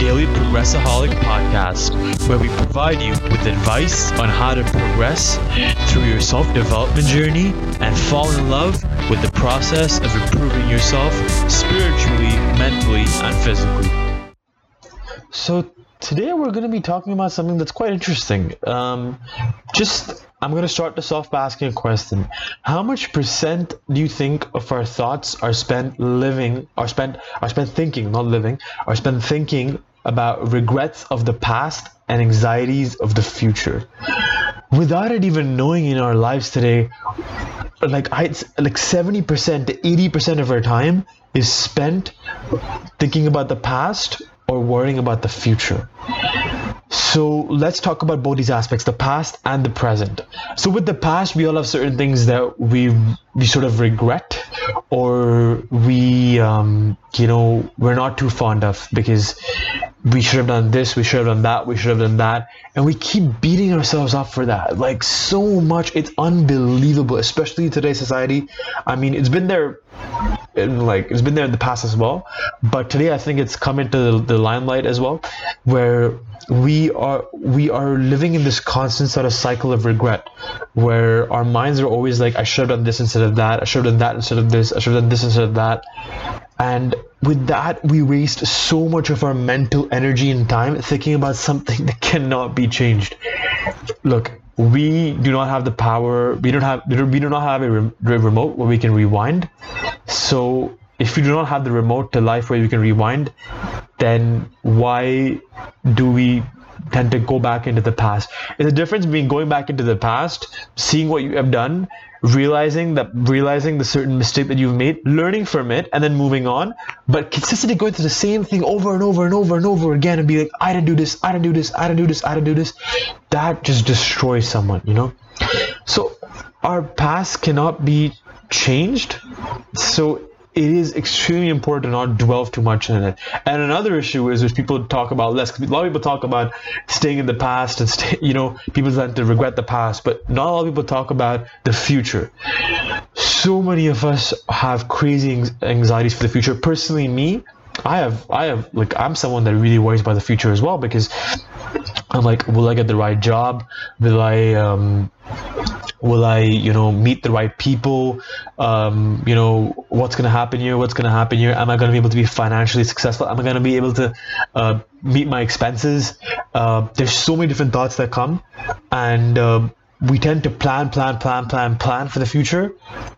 Daily Progressaholic podcast, where we provide you with advice on how to progress through your self development journey and fall in love with the process of improving yourself spiritually, mentally, and physically. So, today we're going to be talking about something that's quite interesting. Um, just, I'm going to start this off by asking a question. How much percent do you think of our thoughts are spent living, are spent, are spent thinking, not living, are spent thinking about regrets of the past and anxieties of the future? Without it even knowing in our lives today, like I, like 70% to 80% of our time is spent thinking about the past or worrying about the future. So let's talk about both these aspects, the past and the present. So with the past, we all have certain things that we we sort of regret or we um, you know we're not too fond of because we should have done this, we should have done that, we should have done that, and we keep beating ourselves up for that. Like so much, it's unbelievable, especially in today's society. I mean, it's been there in like it's been there in the past as well. But today i think it's come into the, the limelight as well where we are we are living in this constant sort of cycle of regret where our minds are always like i should have done this instead of that. I should have done that instead of this. I should have done this instead of that and with that we waste so much of our mental energy and time thinking about something that cannot be changed. Look we do not have the power we don't have we do not have a remote where we can rewind. So if you do not have the remote to life where you can rewind then why do we tend to go back into the past. It's the difference between going back into the past seeing what you have done realizing that realizing the certain mistake that you've made learning from it and then moving on but consistently going through the same thing over and over and over and over again and be like i didn't do this i didn't do this i didn't do this i didn't do this that just destroys someone you know? So our past cannot be changed. So it is extremely important to not dwell too much in it. And another issue is if people talk about less. A lot of people talk about staying in the past and stay, you know people tend to regret the past, but not a lot of people talk about the future. So many of us have crazy anxieties for the future. Personally, me, I have I have like I'm someone that really worries about the future as well because I'm like, will I get the right job? Will I um, will I, you know, meet the right people? Um, you know, what's going to happen here? What's going to happen here? Am I going to be able to be financially successful? Am I going to be able to uh, meet my expenses? Uh, there's so many different thoughts that come, and uh, we tend to plan, plan, plan, plan, plan for the future.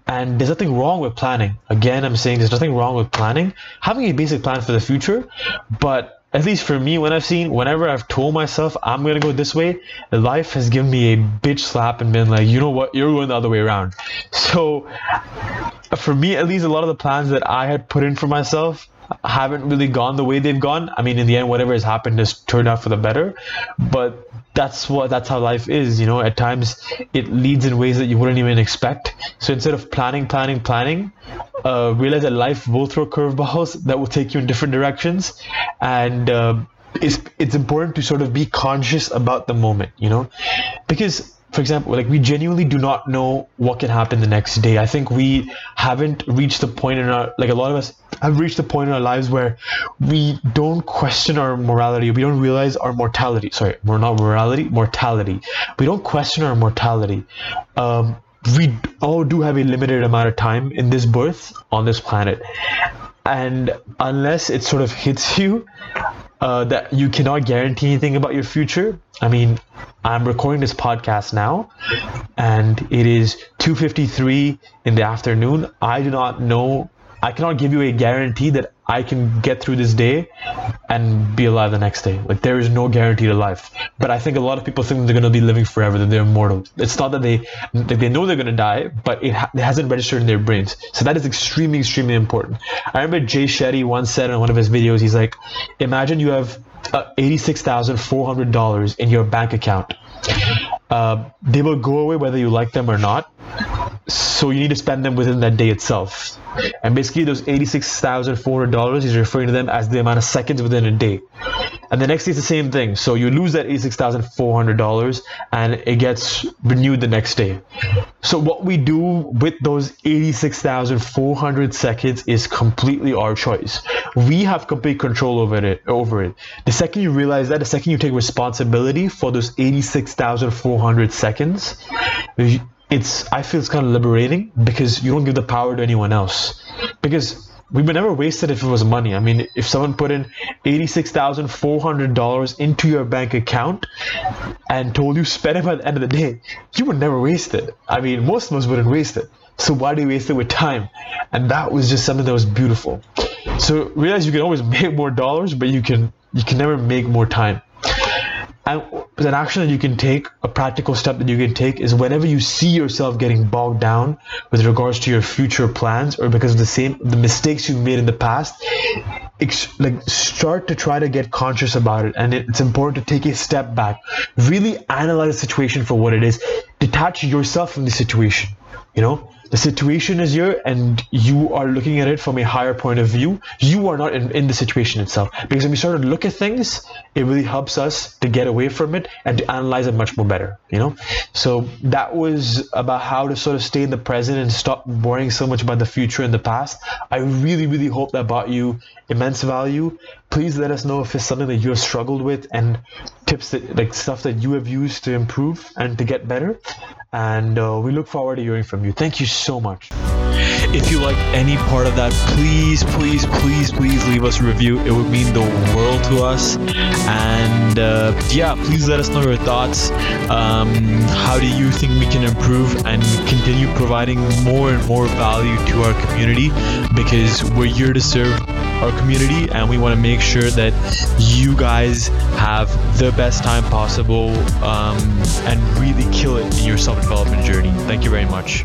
And there's nothing wrong with planning. Again, I'm saying there's nothing wrong with planning, having a basic plan for the future, but at least for me, when I've seen, whenever I've told myself I'm gonna go this way, life has given me a bitch slap and been like, you know what, you're going the other way around. So, for me, at least, a lot of the plans that I had put in for myself haven't really gone the way they've gone. I mean, in the end, whatever has happened has turned out for the better. But that's what that's how life is. You know, at times it leads in ways that you wouldn't even expect. So instead of planning, planning, planning, uh, realize that life will throw curveballs that will take you in different directions, and uh, it's it's important to sort of be conscious about the moment. You know, because for example, like we genuinely do not know what can happen the next day. I think we haven't reached the point in our like a lot of us have reached the point in our lives where we don't question our morality. We don't realize our mortality. Sorry, we're not morality, mortality. We don't question our mortality. Um, we all do have a limited amount of time in this birth on this planet, and unless it sort of hits you uh, that you cannot guarantee anything about your future. I mean, I'm recording this podcast now, and it is 2:53 in the afternoon. I do not know. I cannot give you a guarantee that I can get through this day and be alive the next day. Like there is no guarantee to life. But I think a lot of people think they're going to be living forever, that they're immortal. It's not that they that they know they're going to die, but it, ha- it hasn't registered in their brains. So that is extremely, extremely important. I remember Jay Shetty once said in one of his videos, he's like, imagine you have uh, $86,400 in your bank account. Uh, they will go away whether you like them or not. So you need to spend them within that day itself. And basically, those $86,400 is referring to them as the amount of seconds within a day. and the next day it's the same thing. So you lose that $86,400 and it gets renewed the next day. So what we do with those 86,400 seconds is completely our choice. We have complete control over it. Over it. The second you realize that, the second you take responsibility for those 86,400 seconds, it's I feel it's kind of liberating because you don't give the power to anyone else. Because we would never waste it if it was money. I mean, if someone put in $86,400 into your bank account and told you spend it by the end of the day, you would never waste it. I mean, most of us wouldn't waste it. So why do you waste it with time? And that was just something that was beautiful. So realize you can always make more dollars, but you can you can never make more time. And an action that you can take, a practical step that you can take is whenever you see yourself getting bogged down with regards to your future plans or because of the same the mistakes you've made in the past, like start to try to get conscious about it. And it's important to take a step back really analyze the situation for what it is detach yourself from the situation you know? The situation is here and you are looking at it from a higher point of view. You are not in, in the situation itself. Because when we start to look at things it really helps us to get away from it and to analyze it much more better you know? So that was about how to sort of stay in the present and stop worrying so much about the future and the past. I really really hope that brought you immense value. Please let us know if it's something that you have struggled with and tips that like stuff that you have used to improve and to get better and uh, we look forward to hearing from you. Thank you so much. If you like any part of that, please, please, please, please leave us a review. It would mean the world to us. And uh, yeah, please let us know your thoughts. Um, how do you think we can improve and continue providing more and more value to our community? Because we're here to serve our community and we want to make sure that you guys have the best time possible um, and really kill it in your self development journey. Thank you very much.